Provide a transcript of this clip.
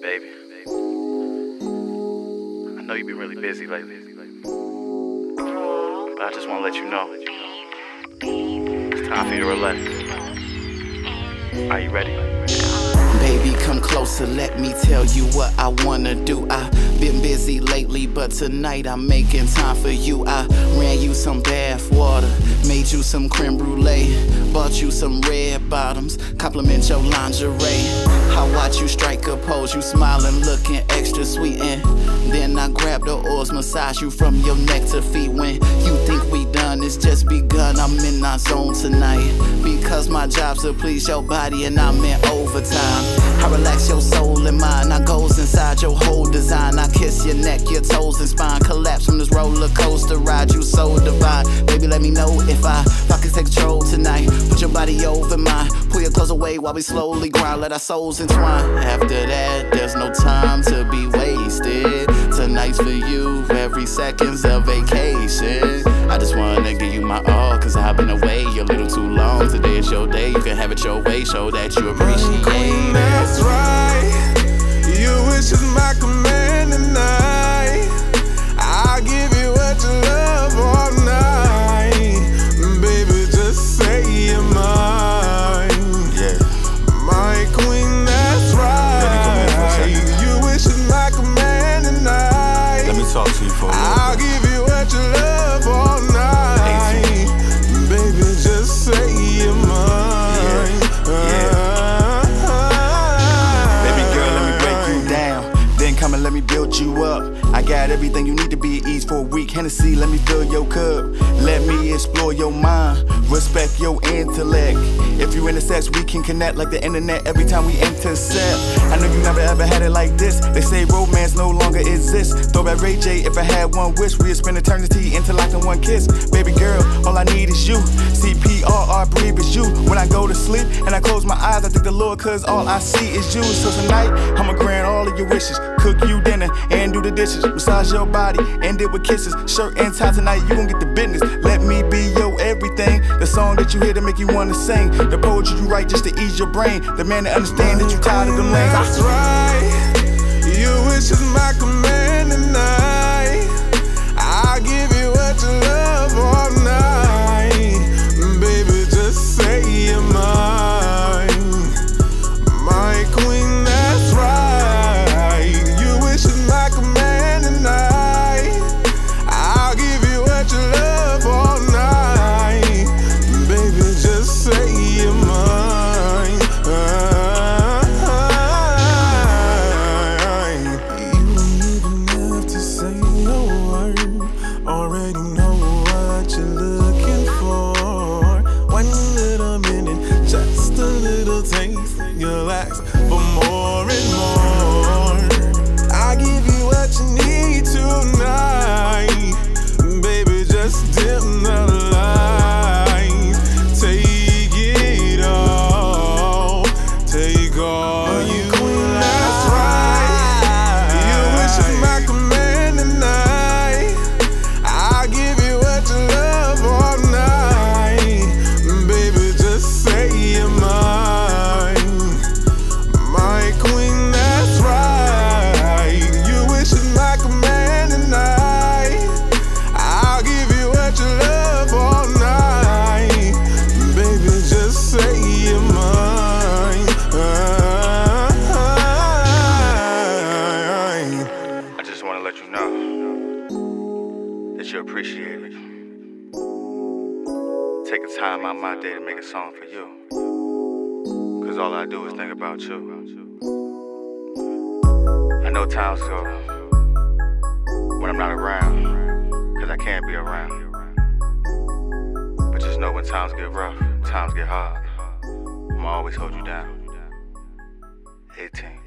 Baby, I know you've been really busy lately, but I just want to let you know it's time for you to relax. Are you ready? Baby, come closer, let me tell you what I wanna do. I've been busy lately, but tonight I'm making time for you. I ran you some bath water, made you some creme brulee, bought you some red bottoms, compliment your lingerie. I watch you strike a pose, you smiling, looking extra sweet, and then I grab the oars, massage you from your neck to feet. When you think we done, it's just begun. I'm in our zone tonight because my job's to please your body, and I'm in overtime. I relax your soul and mind. I goes inside your whole design. I kiss your neck, your toes and spine. Collapse from this roller coaster ride. You so divine. Baby, let me know if I fucking take control tonight. Put your body over mine. Pull your clothes away while we slowly grind. Let our souls entwine. After that, there's no time to be wasted. Tonight's for you. Every second's a vacation. I just wanna give you my all, cause I've been away a little too long. Today is your day, you can have it your way, show that you appreciate it. that's right. Talk to you for a I'll bit. give you what you love Hennessy, let me fill your cup. Let me explore your mind. Respect your intellect. If you into sex, we can connect like the internet every time we intercept. I know you never ever had it like this. They say romance no longer exists. Throw back Ray J, if I had one wish, we'd spend eternity interlocking one kiss. Baby girl, all I need is you. CPR, breathe is you. When I go to sleep and I close my eyes, I think the Lord, cause all I see is you. So tonight, all of your wishes. Cook you dinner and do the dishes. Massage your body, end it with kisses. Shirt and tie tonight, you gon' get the business. Let me be your everything. The song that you hear to make you wanna sing. The poetry you write just to ease your brain. The man that understand that you tired of them lanes. That's right. Your wish is my command Taking time out my day to make a song for you. Cause all I do is think about you. I know times go when I'm not around, cause I can't be around. But just know when times get rough, times get hard, I'ma always hold you down. 18.